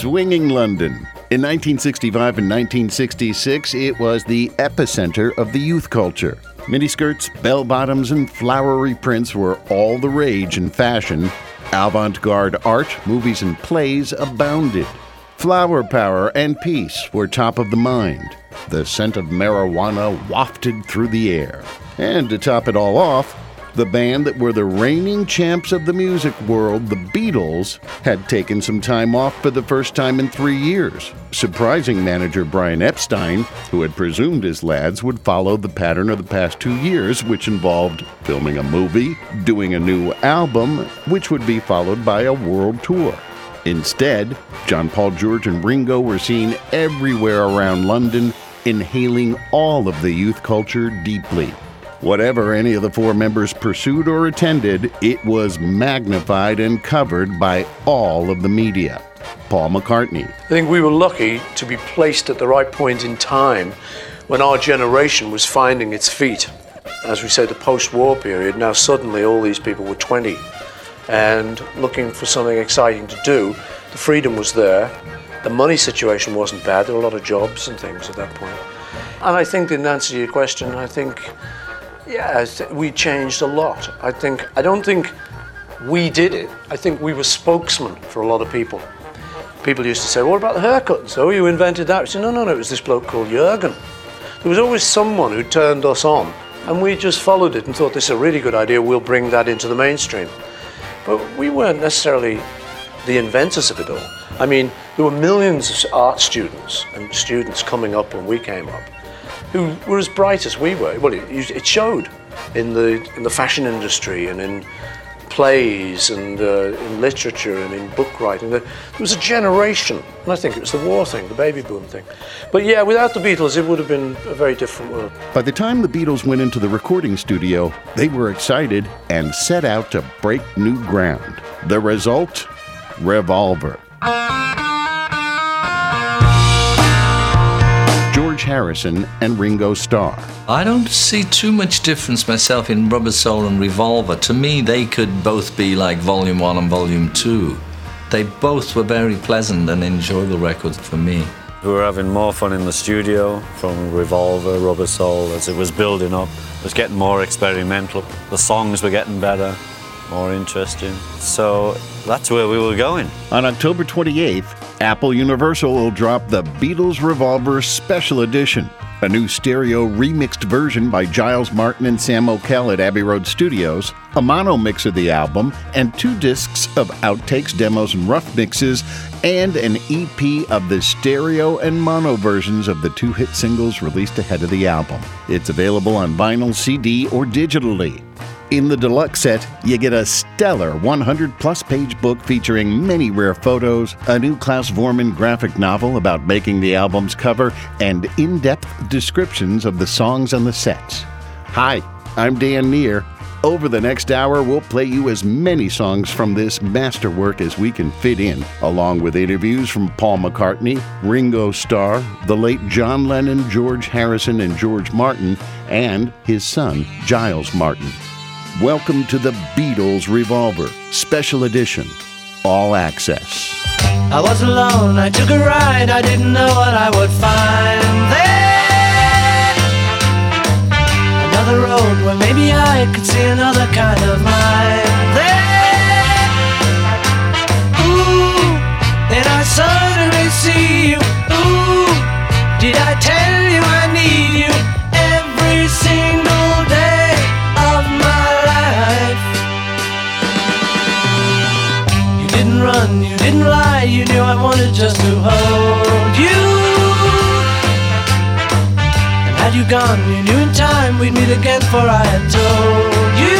swinging London. In 1965 and 1966, it was the epicenter of the youth culture. Miniskirts, bell bottoms, and flowery prints were all the rage in fashion. Avant garde art, movies, and plays abounded. Flower power and peace were top of the mind. The scent of marijuana wafted through the air. And to top it all off, the band that were the reigning champs of the music world, the Beatles, had taken some time off for the first time in three years. Surprising manager Brian Epstein, who had presumed his lads would follow the pattern of the past two years, which involved filming a movie, doing a new album, which would be followed by a world tour. Instead, John Paul George and Ringo were seen everywhere around London, inhaling all of the youth culture deeply. Whatever any of the four members pursued or attended, it was magnified and covered by all of the media. Paul McCartney. I think we were lucky to be placed at the right point in time when our generation was finding its feet. As we say, the post war period, now suddenly all these people were 20 and looking for something exciting to do. The freedom was there. The money situation wasn't bad. There were a lot of jobs and things at that point. And I think, in answer to your question, I think yeah, we changed a lot. I think I don't think we did it. I think we were spokesmen for a lot of people. People used to say, "What about the haircuts? so you invented that." I said, "No, no, no. It was this bloke called Jurgen." There was always someone who turned us on, and we just followed it and thought this is a really good idea. We'll bring that into the mainstream. But we weren't necessarily the inventors of it all. I mean, there were millions of art students and students coming up when we came up who were as bright as we were. Well, it, it showed in the in the fashion industry and in plays and uh, in literature and in book writing. There was a generation, and I think it was the war thing, the baby boom thing. But yeah, without the Beatles, it would have been a very different world. By the time the Beatles went into the recording studio, they were excited and set out to break new ground. The result? Revolver. George Harrison and Ringo Starr. I don't see too much difference myself in Rubber Soul and Revolver. To me, they could both be like Volume 1 and Volume 2. They both were very pleasant and enjoyable records for me. We were having more fun in the studio from Revolver, Rubber Soul, as it was building up. It was getting more experimental. The songs were getting better, more interesting. So that's where we were going. On October 28th, Apple Universal will drop the Beatles Revolver Special Edition, a new stereo remixed version by Giles Martin and Sam Okell at Abbey Road Studios, a mono mix of the album, and two discs of outtakes, demos, and rough mixes, and an EP of the stereo and mono versions of the two hit singles released ahead of the album. It's available on vinyl, CD, or digitally. In the deluxe set, you get a stellar 100 plus page book featuring many rare photos, a new Klaus Voormann graphic novel about making the album's cover, and in depth descriptions of the songs on the sets. Hi, I'm Dan Neer. Over the next hour, we'll play you as many songs from this masterwork as we can fit in, along with interviews from Paul McCartney, Ringo Starr, the late John Lennon, George Harrison, and George Martin, and his son, Giles Martin. Welcome to the Beatles Revolver Special Edition, All Access. I was alone, I took a ride, I didn't know what I would find there. Another road where maybe I could see another kind of mind there. Ooh, then I suddenly see you. Ooh, did I tell you I need you every single run, you didn't lie, you knew I wanted just to hold you. And had you gone, you knew in time we'd meet again, for I had told you.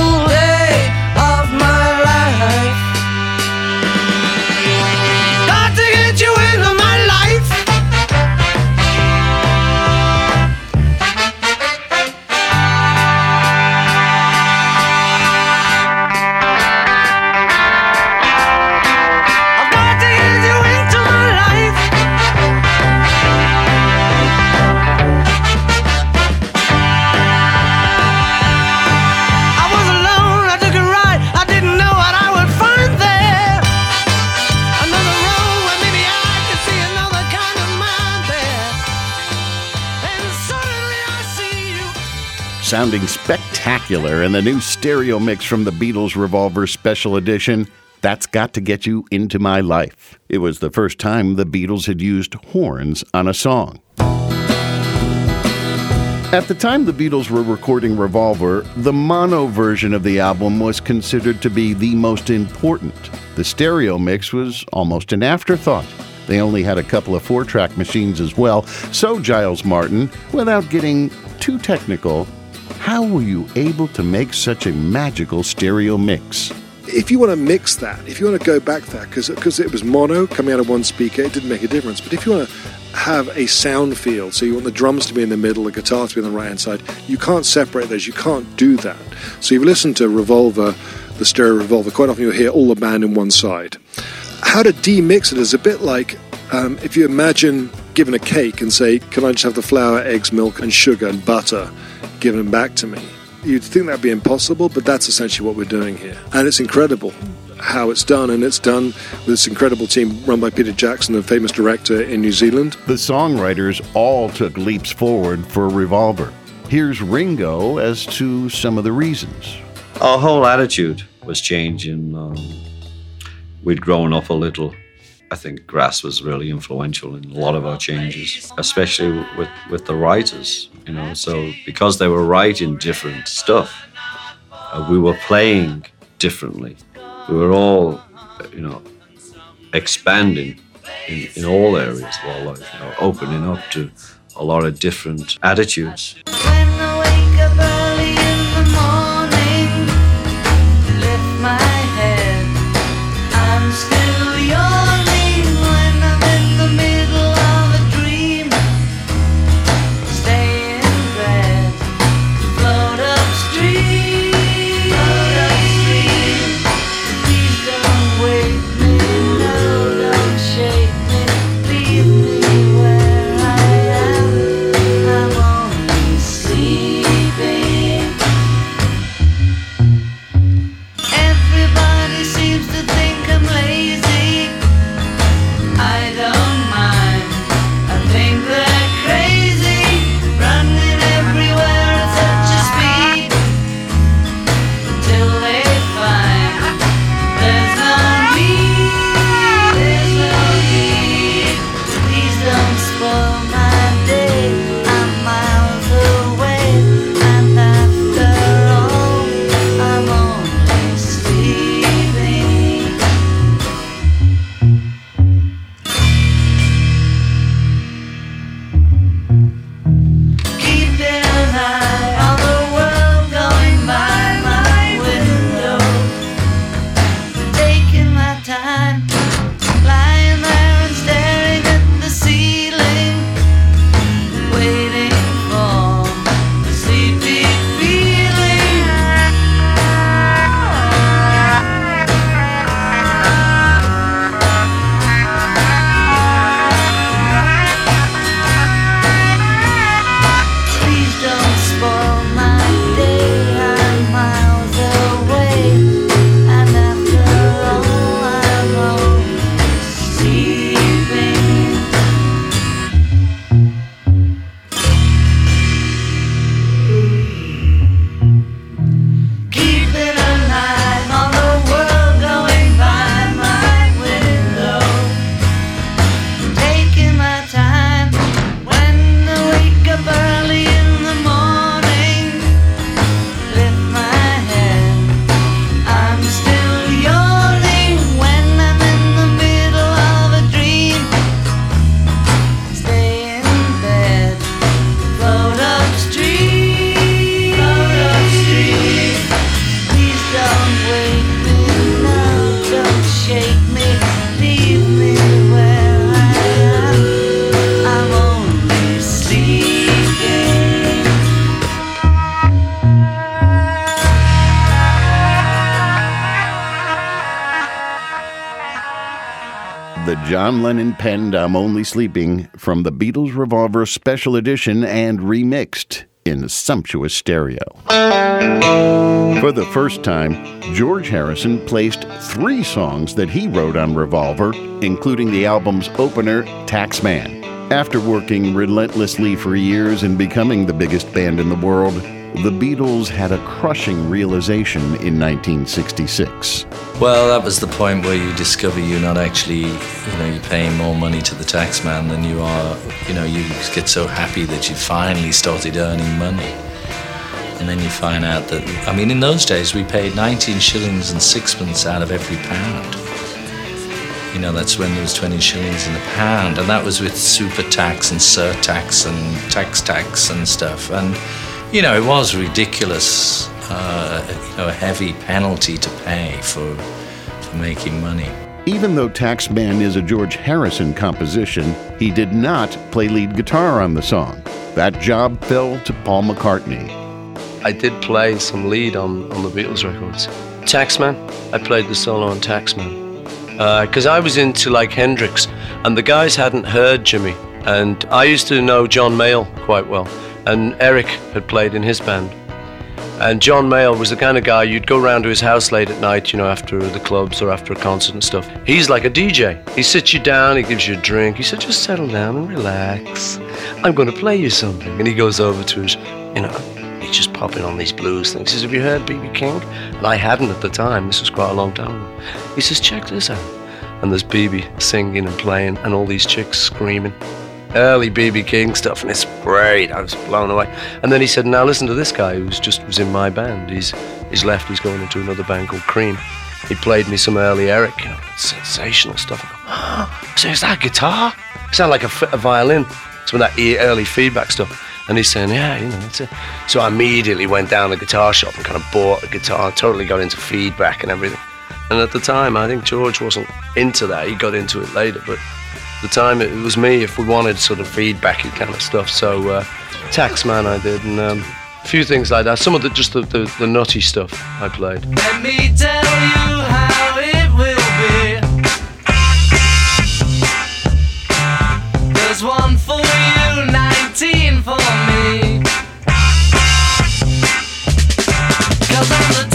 Sounding spectacular in the new stereo mix from the Beatles Revolver Special Edition. That's got to get you into my life. It was the first time the Beatles had used horns on a song. At the time the Beatles were recording Revolver, the mono version of the album was considered to be the most important. The stereo mix was almost an afterthought. They only had a couple of four track machines as well, so Giles Martin, without getting too technical, how were you able to make such a magical stereo mix? if you want to mix that, if you want to go back there, because it was mono coming out of one speaker, it didn't make a difference. But if you want to have a sound field, so you want the drums to be in the middle, the guitar to be on the right hand side, you can't separate those. You can't do that. So you've listened to Revolver, the stereo Revolver, quite often you'll hear all the band in one side. How to demix it is a bit like um, if you imagine giving a cake and say, Can I just have the flour, eggs, milk, and sugar and butter given back to me? You'd think that'd be impossible, but that's essentially what we're doing here. And it's incredible how it's done, and it's done with this incredible team run by Peter Jackson, the famous director in New Zealand. The songwriters all took leaps forward for Revolver. Here's Ringo as to some of the reasons. Our whole attitude was changing. Um, we'd grown up a little. I think Grass was really influential in a lot of our changes, especially with, with the writers, you know. So because they were writing different stuff, uh, we were playing differently. We were all, you know, expanding in, in all areas of our life, you know, opening up to a lot of different attitudes. John Lennon penned I'm Only Sleeping from the Beatles Revolver Special Edition and remixed in sumptuous stereo. For the first time, George Harrison placed three songs that he wrote on Revolver, including the album's opener, Taxman. After working relentlessly for years and becoming the biggest band in the world, the Beatles had a crushing realization in 1966. Well, that was the point where you discover you're not actually, you know, you're paying more money to the tax man than you are, you know, you get so happy that you finally started earning money. And then you find out that, I mean, in those days we paid 19 shillings and sixpence out of every pound. You know, that's when there was 20 shillings in a pound, and that was with super tax and surtax and tax tax and stuff. And, you know, it was ridiculous, uh, you know, a heavy penalty to pay for, for making money. Even though Taxman is a George Harrison composition, he did not play lead guitar on the song. That job fell to Paul McCartney. I did play some lead on, on the Beatles records. Taxman, I played the solo on Taxman. Because I was into like Hendrix, and the guys hadn't heard Jimi. And I used to know John Mayall quite well, and Eric had played in his band. And John Mayall was the kind of guy you'd go round to his house late at night, you know, after the clubs or after a concert and stuff. He's like a DJ. He sits you down, he gives you a drink. He said, just settle down and relax. I'm going to play you something. And he goes over to his, you know, he's just popping on these blues things. He says, Have you heard B.B. King? And I hadn't at the time. This was quite a long time ago. He says, Check this out. And there's BB singing and playing, and all these chicks screaming. Early BB King stuff, and it's great. I was blown away. And then he said, "Now listen to this guy who's just was in my band. He's he's left. He's going into another band called Cream. He played me some early Eric, you know, sensational stuff. I go, so is that guitar? It sounded like a, a violin. Some of that early feedback stuff. And he's saying, yeah, you know, that's it. So I immediately went down the guitar shop and kind of bought a guitar, totally got into feedback and everything. And at the time, I think George wasn't into that. He got into it later, but the time, it was me if we wanted sort of feedbacky kind of stuff. So uh, Taxman I did, and um, a few things like that. Some of the just the, the, the nutty stuff I played. Let me tell you how it will be. There's one for you, 19 for me. Cause I'm the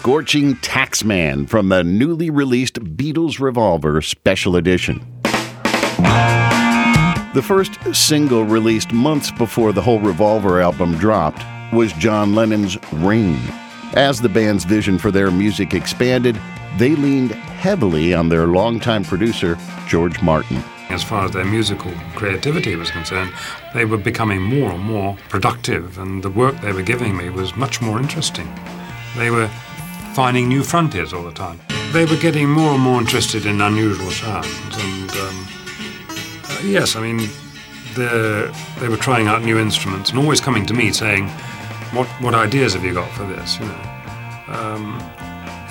Scorching Taxman from the newly released Beatles Revolver Special Edition. The first single released months before the whole Revolver album dropped was John Lennon's Rain. As the band's vision for their music expanded, they leaned heavily on their longtime producer, George Martin. As far as their musical creativity was concerned, they were becoming more and more productive, and the work they were giving me was much more interesting. They were finding new frontiers all the time. They were getting more and more interested in unusual sounds, and um, uh, yes, I mean, they're- were trying out new instruments and always coming to me saying, "What what ideas have you got for this?" You know. Um,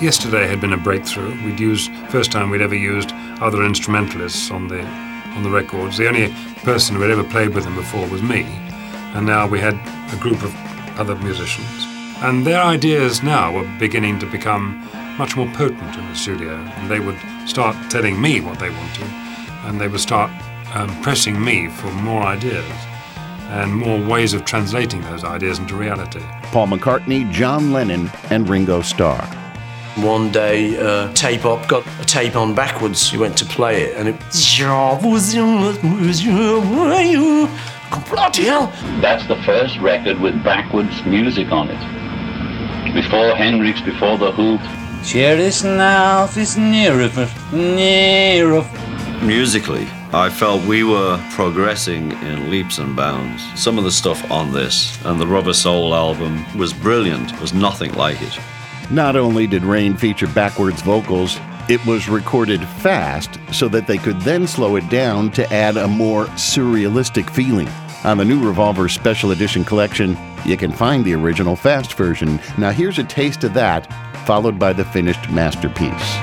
yesterday had been a breakthrough. We'd used first time we'd ever used other instrumentalists on the on the records. The only person who had ever played with them before was me, and now we had a group of other musicians. And their ideas now were beginning to become much more potent in the studio, and they would start telling me what they wanted, and they would start um, pressing me for more ideas and more ways of translating those ideas into reality. Paul McCartney, John Lennon, and Ringo Starr. One day, uh, tape op got a tape on backwards. He went to play it, and it. Bloody hell! That's the first record with backwards music on it. Before Hendrix, before The Who. Cherish now is near of near of Musically, I felt we were progressing in leaps and bounds. Some of the stuff on this and the Rubber Soul album was brilliant, was nothing like it. Not only did Rain feature backwards vocals, it was recorded fast so that they could then slow it down to add a more surrealistic feeling. On the new Revolver Special Edition collection, you can find the original fast version. Now, here's a taste of that, followed by the finished masterpiece.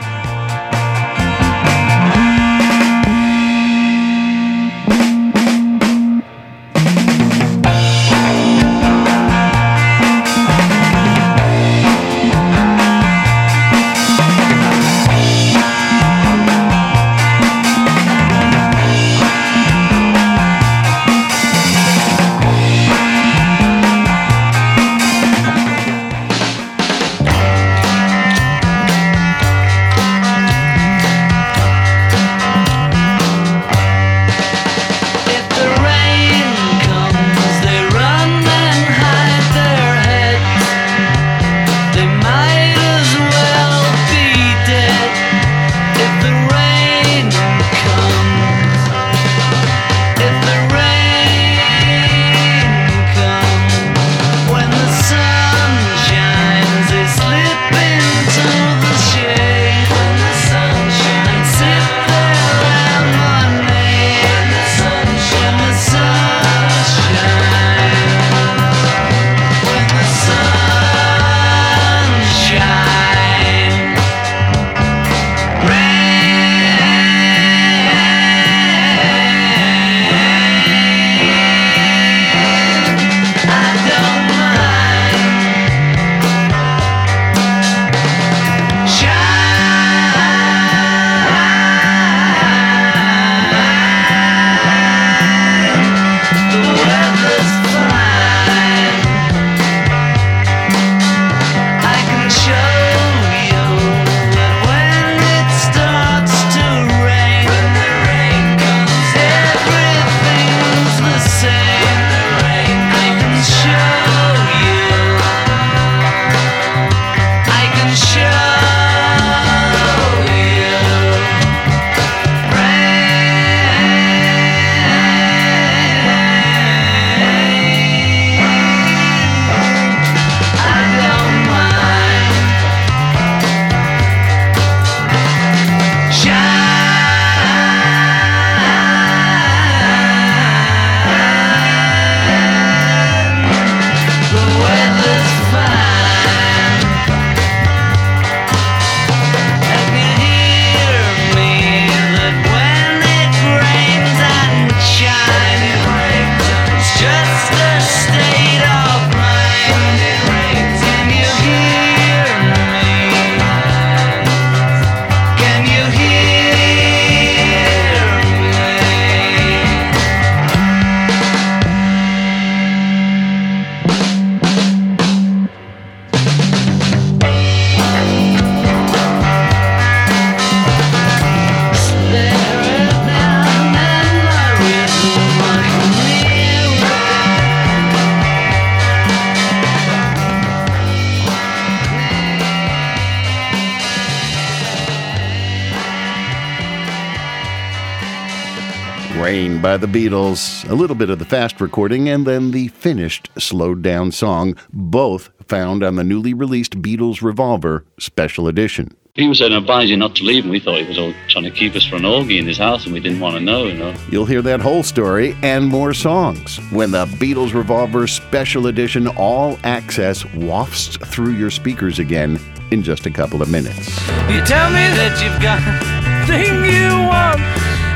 Rain by the Beatles, a little bit of the fast recording, and then the finished slowed down song, both found on the newly released Beatles Revolver Special Edition. He was saying, I advise you not to leave, and we thought he was all trying to keep us for an orgy in his house, and we didn't want to know, you know. You'll hear that whole story and more songs when the Beatles Revolver Special Edition All Access wafts through your speakers again in just a couple of minutes. You tell me that you've got the thing you want,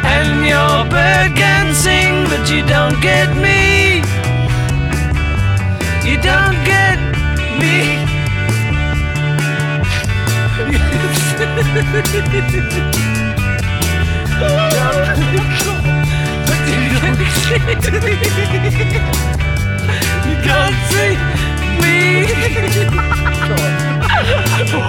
and your bird can sing, but you don't get me. You don't get me. You can't see me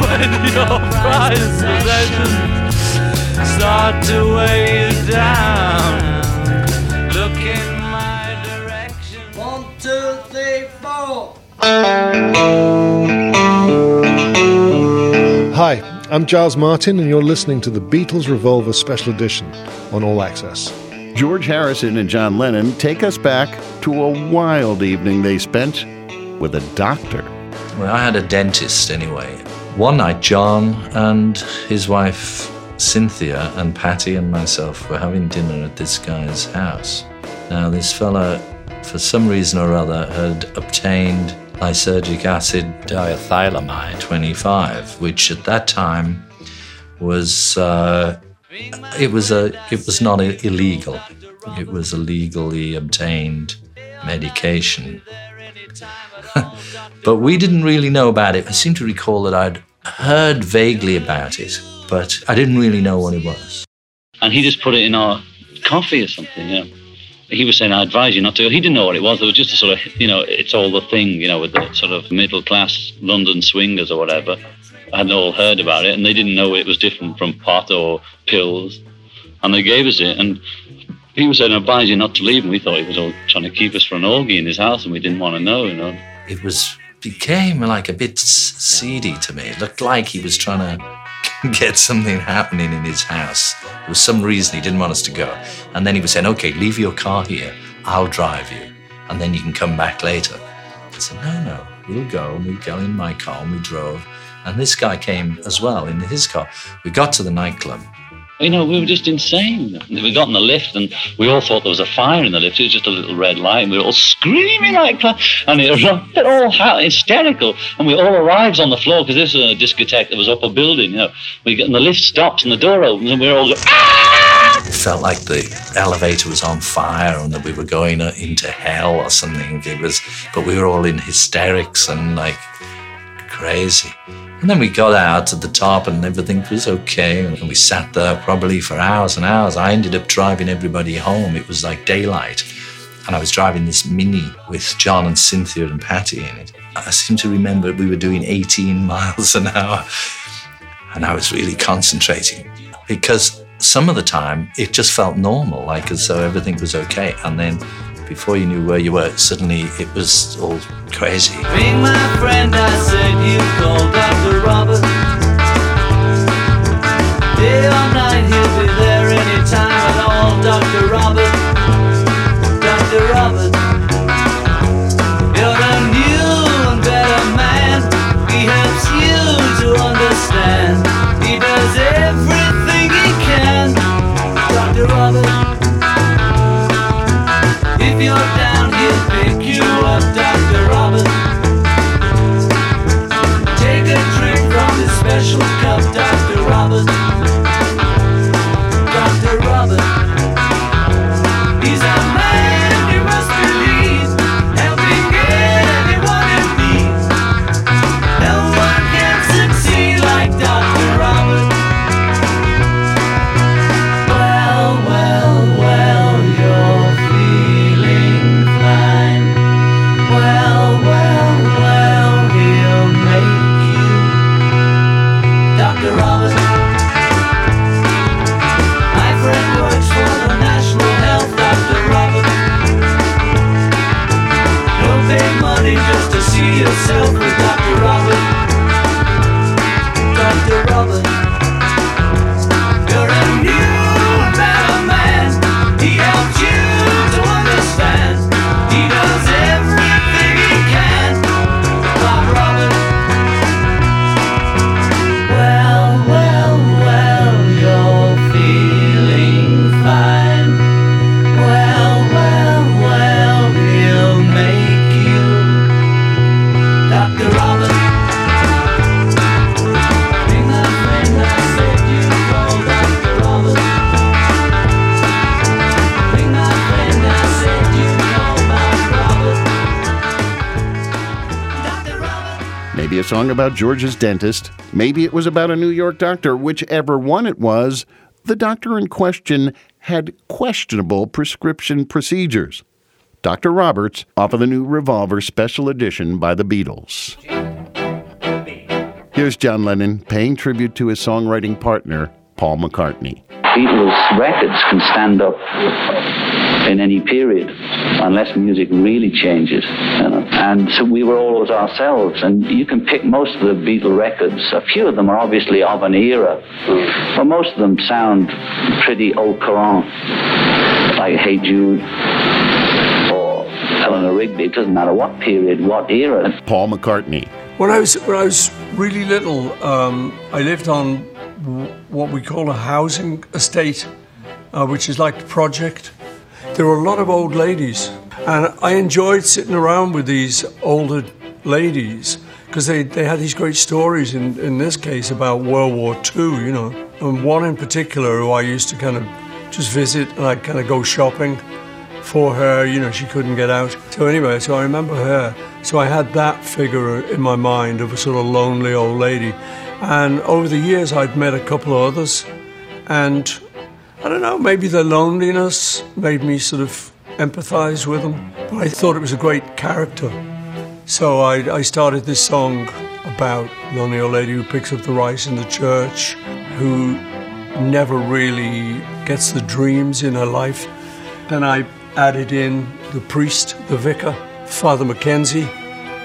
when your prized possessions start to weigh you down. Look in my direction. One, two, three, four. Hi, I'm Giles Martin, and you're listening to the Beatles Revolver Special Edition on All Access. George Harrison and John Lennon take us back to a wild evening they spent with a doctor. Well, I had a dentist anyway. One night, John and his wife Cynthia and Pattie and myself were having dinner at this guy's house. Now, this fella, for some reason or other, had obtained lysergic acid diethylamide 25, which at that time was uh, it was a it was not illegal. It was a legally obtained medication. but we didn't really know about it. I seem to recall that I'd heard vaguely about it, but I didn't really know what it was. And he just put it in our coffee or something, you know. He was saying, I advise you not to. He didn't know what it was. It was just a sort of, you know, it's all the thing, you know, with the sort of middle class London swingers or whatever. I hadn't all heard about it, and they didn't know it was different from pot or pills. And they gave us it, and he was saying, I advise you not to leave. And we thought he was all trying to keep us for an orgy in his house, and we didn't want to know, you know. It was became like a bit seedy to me. It looked like he was trying to get something happening in his house. There was some reason he didn't want us to go. And then he was saying, okay, leave your car here. I'll drive you. And then you can come back later. I said, no, no, we'll go. And we go in my car and we drove. And this guy came as well in his car. We got to the nightclub. You know, we were just insane. We got in the lift and we all thought there was a fire in the lift. It was just a little red light and we were all screaming like that. And it was all hysterical. And we all arrived on the floor because this was a discotheque that was up a building, you know. We get, and the lift stops and the door opens and we're all going, It felt like the elevator was on fire and that we were going uh, into hell or something. It was, but we were all in hysterics and like crazy. And then we got out at the top and everything was okay. And we sat there probably for hours and hours. I ended up driving everybody home. It was like daylight. And I was driving this Mini with John and Cynthia and Pattie in it. I seem to remember we were doing 18 miles an hour. And I was really concentrating because some of the time it just felt normal, like as though everything was okay. And then before you knew where you were, suddenly it was all crazy. Ring my friend, I said you called. Robert. Day or night, he'll be there at all. Dr. Robert, Dr. Robert. If song about George's dentist. Maybe it was about a New York doctor. Whichever one it was, the doctor in question had questionable prescription procedures. Dr. Roberts off of the new Revolver special edition by the Beatles. Here's John Lennon paying tribute to his songwriting partner, Paul McCartney. Beatles records can stand up in any period unless music really changes. You know? And so we were always ourselves. And you can pick most of the Beatle records. A few of them are obviously of an era, but most of them sound pretty au courant, like Hey Jude or Eleanor Rigby. It doesn't matter what period, what era. Paul McCartney. When I was when I was really little, um, I lived on w- what we call a housing estate, uh, which is like the project. There were a lot of old ladies, and I enjoyed sitting around with these older ladies because they, they had these great stories. In in this case, about World War II, you know, and one in particular who I used to kind of just visit and I'd kind of go shopping for her. You know, she couldn't get out. So anyway, so I remember her. So I had that figure in my mind of a sort of lonely old lady. And over the years, I'd met a couple of others, and I don't know, maybe their loneliness made me sort of empathize with them. But I thought it was a great character. So I, I started this song about lonely old lady who picks up the rice in the church, who never really gets the dreams in her life. Then I added in the priest, the vicar, Father Mackenzie,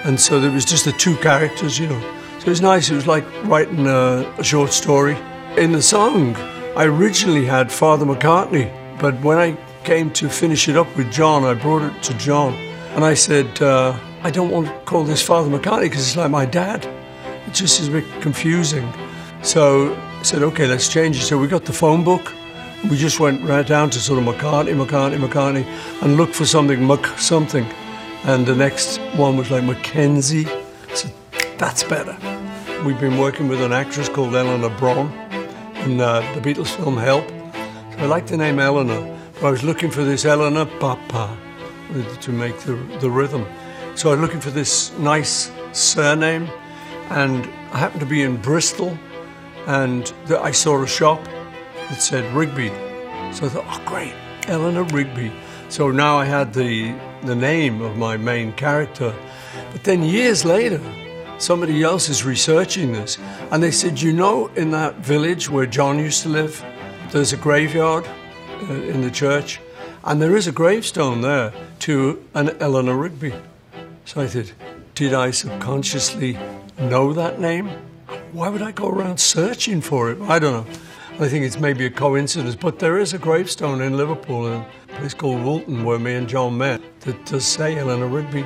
and so there was just the two characters, you know. It was nice. It was like writing a, a short story. In the song, I originally had Father McCartney, but when I came to finish it up with John, I brought it to John, and I said, uh, I don't want to call this Father McCartney because it's like my dad. It just is a bit confusing. So I said, okay, let's change it. So we got the phone book. We just went right down to sort of McCartney, McCartney, McCartney, and looked for something, Mc something. And the next one was like Mackenzie. I said, that's better. We've been working with an actress called Eleanor Bron in uh, the Beatles film Help. So I like the name Eleanor. But I was looking for this Eleanor Papa to make the, the rhythm. So I was looking for this nice surname, and I happened to be in Bristol, and I saw a shop that said Rigby. So I thought, oh, great, Eleanor Rigby. So now I had the, the name of my main character. But then years later, somebody else is researching this, and they said, you know, in that village where John used to live, there's a graveyard uh, in the church, and there is a gravestone there to an Eleanor Rigby. So I said, did I subconsciously know that name? Why would I go around searching for it? I don't know. I think it's maybe a coincidence, but there is a gravestone in Liverpool in a place called Woolton where me and John met that does say Eleanor Rigby.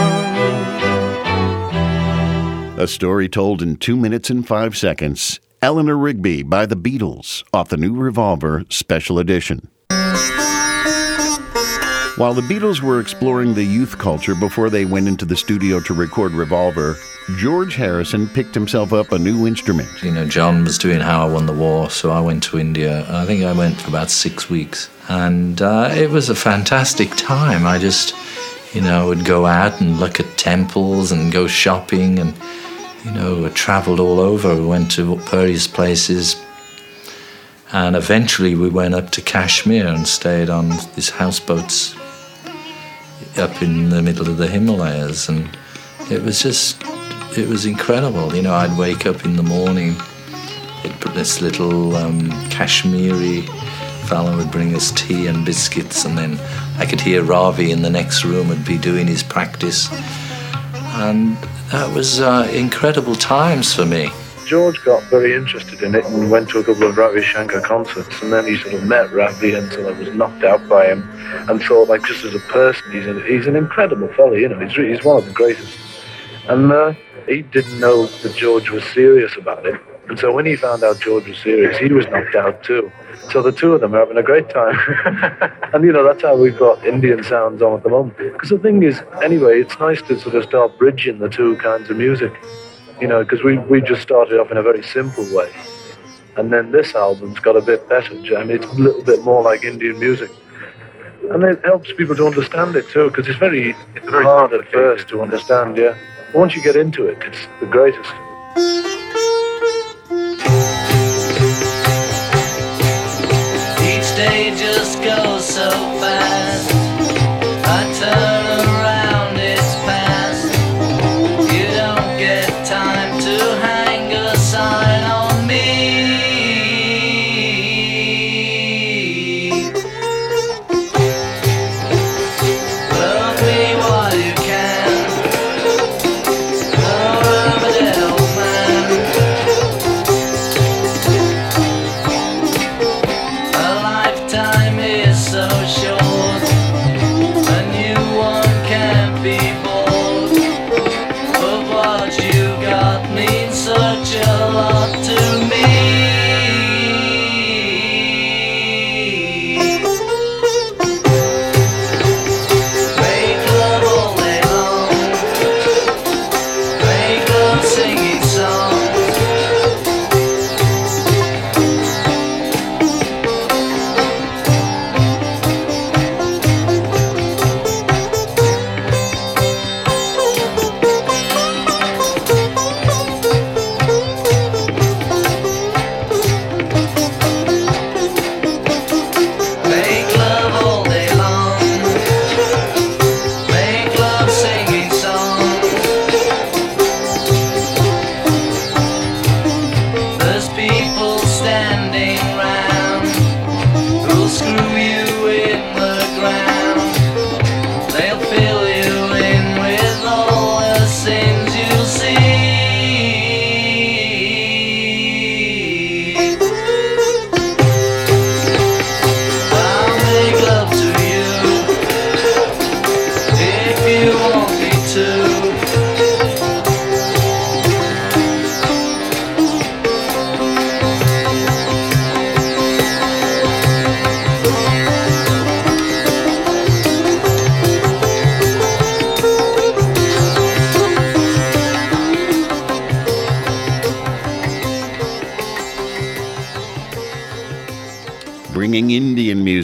A story told in two minutes and five seconds. Eleanor Rigby by the Beatles off the new Revolver Special Edition. While the Beatles were exploring the youth culture before they went into the studio to record Revolver, George Harrison picked himself up a new instrument. You know, John was doing How I Won the War, so I went to India. I think I went for about six weeks. And uh, it was a fantastic time. I just, you know, would go out and look at temples and go shopping and, you know, traveled all over. We went to various places. And eventually we went up to Kashmir and stayed on these houseboats up in the middle of the Himalayas. And it was just, it was incredible. You know, I'd wake up in the morning, they'd put this little um, Kashmiri fellow would bring us tea and biscuits, and then I could hear Ravi in the next room would be doing his practice. And that was uh, incredible times for me. George got very interested in it and went to a couple of Ravi Shankar concerts, and then he sort of met Ravi sort of was knocked out by him, and thought like just as a person, he's an, he's an incredible fellow, you know, he's he's one of the greatest. And uh, he didn't know that George was serious about it, and so when he found out George was serious, he was knocked out too. So the two of them are having a great time, and you know that's how we've got Indian sounds on at the moment. Because the thing is, anyway, it's nice to sort of start bridging the two kinds of music you know, because we, we just started off in a very simple way. And then this album's got a bit better. I mean, it's a little bit more like Indian music. And it helps people to understand it too, because it's very, it's very hard at first to understand, yeah. But once you get into it, it's the greatest. Day just goes so fast. I turn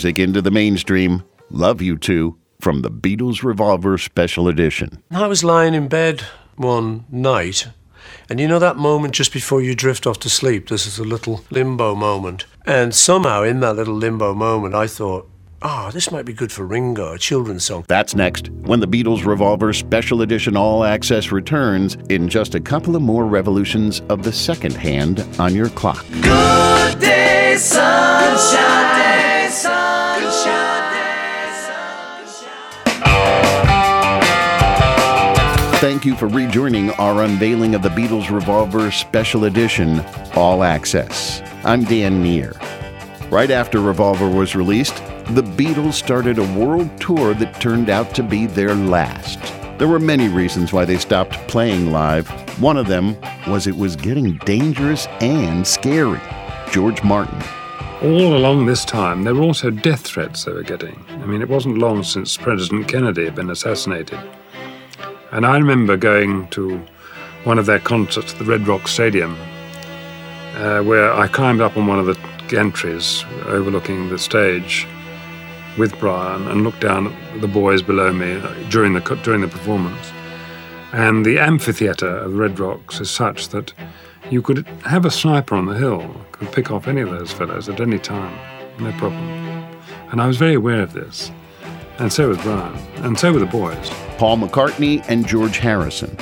music into the mainstream. Love You To from the Beatles Revolver Special Edition. I was lying in bed one night, and you know that moment just before you drift off to sleep? This is a little limbo moment. And somehow, in that little limbo moment, I thought, oh, this might be good for Ringo, a children's song. That's next when the Beatles Revolver Special Edition All Access returns in just a couple of more revolutions of the second hand on your clock. Good day, sunshine. Thank you for rejoining our unveiling of the Beatles Revolver Special Edition All Access. I'm Dan Neer. Right after Revolver was released, the Beatles started a world tour that turned out to be their last. There were many reasons why they stopped playing live. One of them was it was getting dangerous and scary. George Martin. All along this time, there were also death threats they were getting. I mean, it wasn't long since President Kennedy had been assassinated. And I remember going to one of their concerts at the Red Rock Stadium, uh, where I climbed up on one of the gantries overlooking the stage with Brian and looked down at the boys below me during the during the performance. And the amphitheatre of Red Rocks is such that you could have a sniper on the hill, could pick off any of those fellows at any time, no problem. And I was very aware of this. And so was Brian, and so were the boys. Paul McCartney and George Harrison.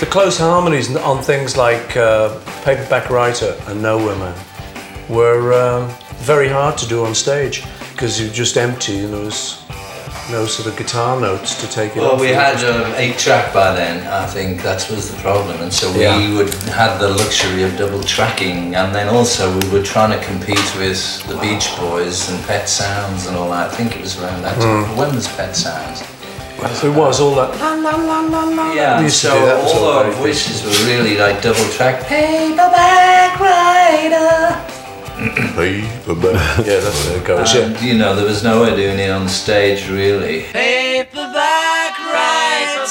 The close harmonies on things like uh, Paperback Writer and Nowhere Man were uh, very hard to do on stage because you're just empty and there was no sort of guitar notes to take it Well, off. we had um, eight track by then. I think that was the problem, and so we Yeah. would had the luxury of double tracking, and then also we were trying to compete with the Beach Boys and Pet Sounds and all that. I think it was around that time. Mm. When was Pet Sounds? It was all that. La, la, la, la, la. Yeah, We used to so do that all sort of our very voices were really like double track. Paperback Writer. Paperback. Yeah, that's where it goes. And, you know, there was no way doing it on stage really. Paperback You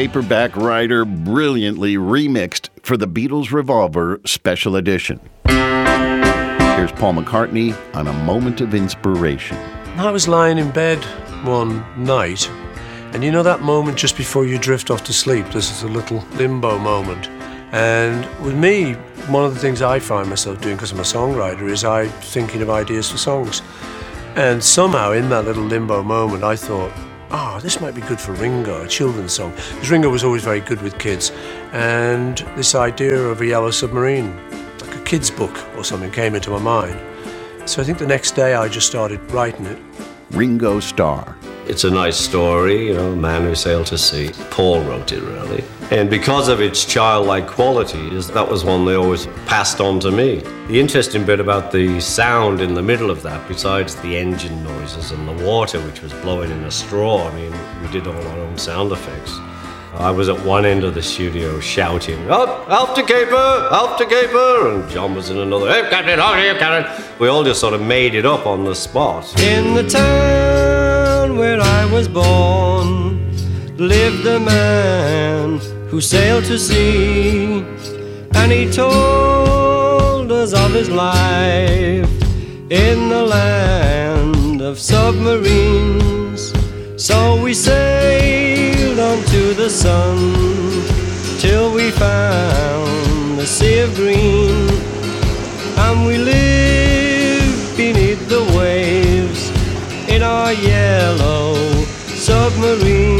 Paperback Writer brilliantly remixed for the Beatles Revolver Special Edition. Here's Paul McCartney on a moment of inspiration. I was lying in bed one night, and you know that moment just before you drift off to sleep? This is a little limbo moment. And with me, one of the things I find myself doing because I'm a songwriter is I thinking of ideas for songs. And somehow in that little limbo moment, I thought, oh, this might be good for Ringo, a children's song. Because Ringo was always very good with kids. And this idea of a yellow submarine, like a kid's book or something, came into my mind. So I think the next day I just started writing it. Ringo Starr. It's a nice story, you know, Man Who Sailed to Sea. Paul wrote it, really. And because of its childlike qualities, that was one they always passed on to me. The interesting bit about the sound in the middle of that, besides the engine noises and the water which was blowing in a straw, I mean, we did all our own sound effects. I was at one end of the studio shouting, Up, help to caper, help to caper, and John was in another, Hey, Captain, how are you, Captain? We all just sort of made it up on the spot. In the town where I was born lived a man who sailed to sea, and he told us of his life in the land of submarines. So we sailed on to the sun till we found the sea of green, and we lived beneath the waves in our yellow submarine.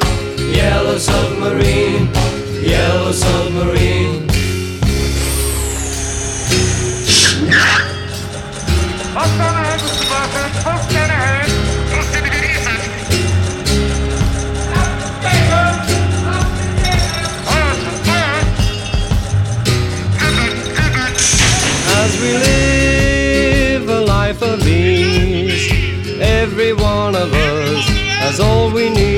yellow submarine, yellow submarine. As we live a life of ease, every one of us has all we need.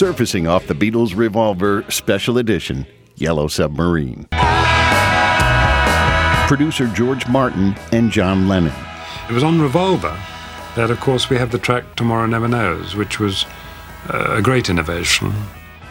Surfacing off the Beatles Revolver Special Edition, Yellow Submarine. Producer George Martin and John Lennon. It was on Revolver that, of course, we have the track Tomorrow Never Knows, which was uh, a great innovation.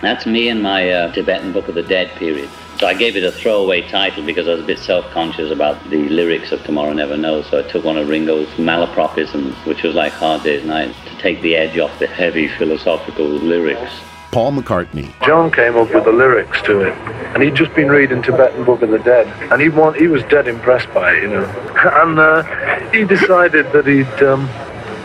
That's me in my uh, Tibetan Book of the Dead period. So I gave it a throwaway title because I was a bit self-conscious about the lyrics of Tomorrow Never Knows. So I took one of Ringo's malapropisms, which was like Hard Day's Night, to take the edge off the heavy philosophical lyrics. Paul McCartney. John came up with the lyrics to it, and he'd just been reading Tibetan Book of the Dead, and he want, he was dead impressed by it, you know. And uh, he decided that he'd um,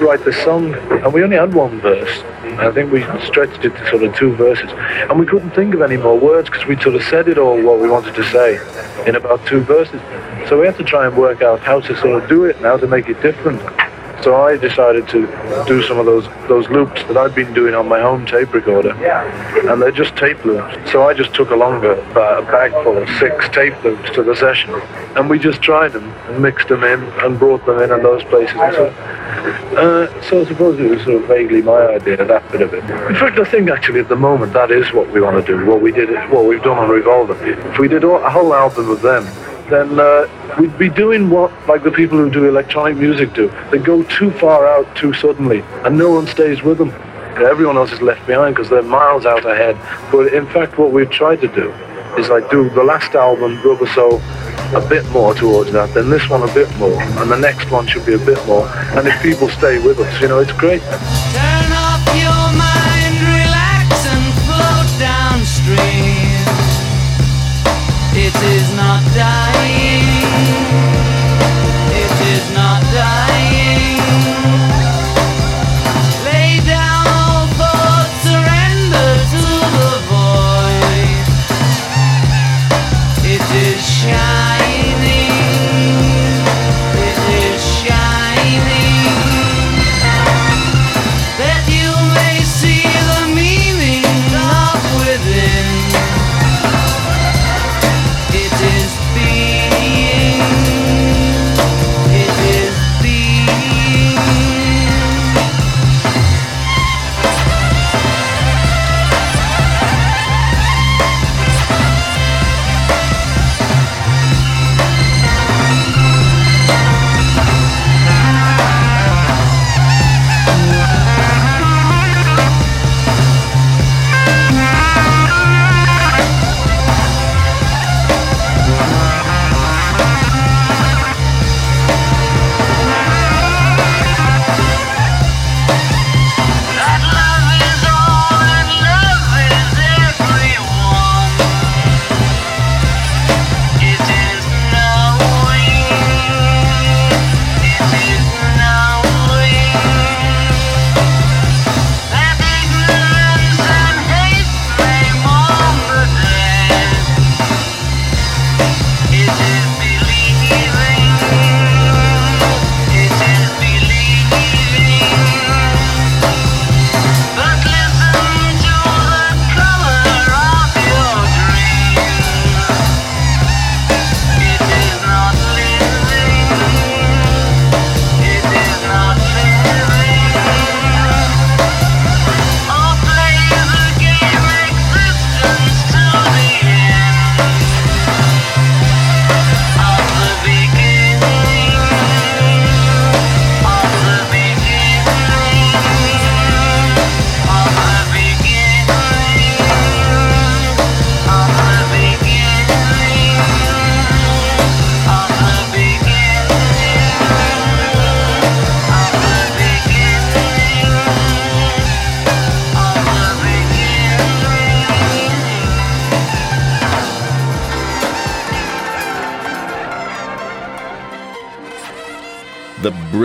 write the song, and we only had one verse. I think we stretched it to sort of two verses, and we couldn't think of any more words because we'd sort of said it all what we wanted to say in about two verses. So we had to try and work out how to sort of do it and how to make it different. So I decided to do some of those those loops that I'd been doing on my home tape recorder, and they're just tape loops. So I just took along a, a bag full of six tape loops to the session, and we just tried them and mixed them in and brought them in in those places. And so, uh, so I suppose it was sort of vaguely my idea, that bit of it. In fact, I think actually at the moment that is what we want to do. What we did, what we've done on Revolver. If we did all, a whole album of them, then uh, we'd be doing what like the people who do electronic music do. They go too far out too suddenly, and no one stays with them. Everyone else is left behind because they're miles out ahead. But in fact, what we've tried to do is like do the last album, Rubber Soul, a bit more towards that, then this one a bit more, and the next one should be a bit more. And if people stay with us, you know, it's great. Turn off your mind, relax and float downstream. It is not dying.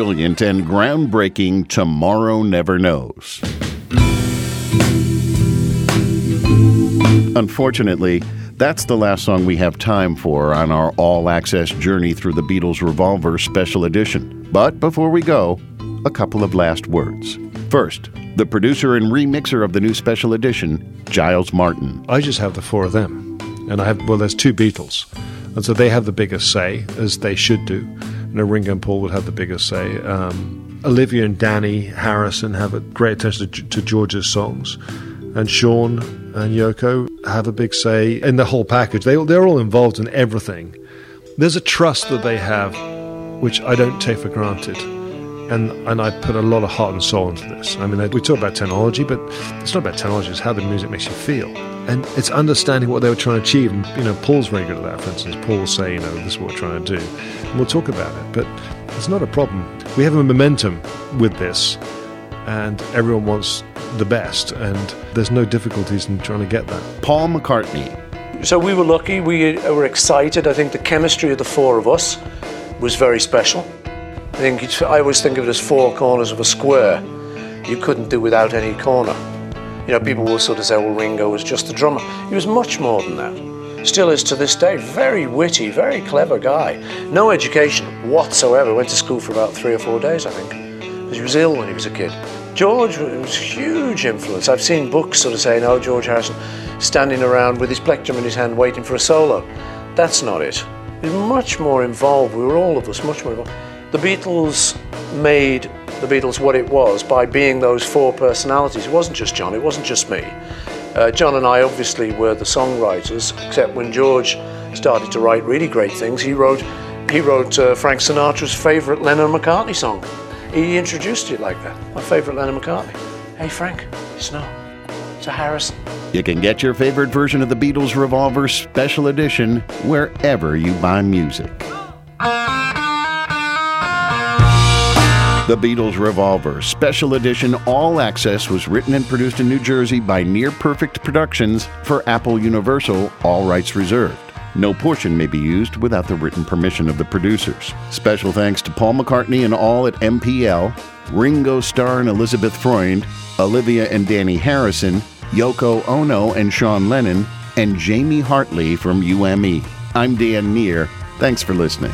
Brilliant and groundbreaking Tomorrow Never Knows. Unfortunately, that's the last song we have time for on our all access journey through the Beatles Revolver Special Edition. But before we go, a couple of last words. First, the producer and remixer of the new special edition, Giles Martin. I just have the four of them. And I have, well, there's two Beatles. And so they have the biggest say, as they should do. You Ringo and Paul would have the biggest say. Um, Olivia and Dhani Harrison have a great attention to, to George's songs. And Sean and Yoko have a big say in the whole package. They, they're all involved in everything. There's a trust that they have, which I don't take for granted. And, and I put a lot of heart and soul into this. I mean, we talk about technology, but it's not about technology, it's how the music makes you feel. And it's understanding what they were trying to achieve. And, you know, Paul's very good at that, for instance. Paul will say, you know, this is what we're trying to do. And we'll talk about it. But it's not a problem. We have a momentum with this, and everyone wants the best, and there's no difficulties in trying to get that. Paul McCartney. So we were lucky, we were excited. I think the chemistry of the four of us was very special. I think it's, I always think of it as four corners of a square. You couldn't do without any corner. You know, people will sort of say, well, Ringo was just a drummer. He was much more than that. Still is to this day. Very witty, very clever guy. No education whatsoever. Went to school for about three or four days, I think. He was ill when he was a kid. George was a huge influence. I've seen books sort of saying, oh, George Harrison standing around with his plectrum in his hand waiting for a solo. That's not it. He was much more involved. We were all of us much more involved. The Beatles made the Beatles what it was by being those four personalities. It wasn't just John, it wasn't just me. Uh, John and I obviously were the songwriters, except when George started to write really great things, he wrote, he wrote uh, Frank Sinatra's favourite Lennon McCartney song. He introduced it like that. My favourite Lennon McCartney. Hey Frank, no, it's a Harrison. You can get your favorite version of the Beatles Revolver Special Edition wherever you buy music. The Beatles Revolver Special Edition All Access was written and produced in New Jersey by Neer Perfect Productions for Apple Universal, all rights reserved. No portion may be used without the written permission of the producers. Special thanks to Paul McCartney and all at MPL, Ringo Starr and Elizabeth Freund, Olivia and Dhani Harrison, Yoko Ono and Sean Lennon, and Jamie Hartley from UME. I'm Dan Neer. Thanks for listening.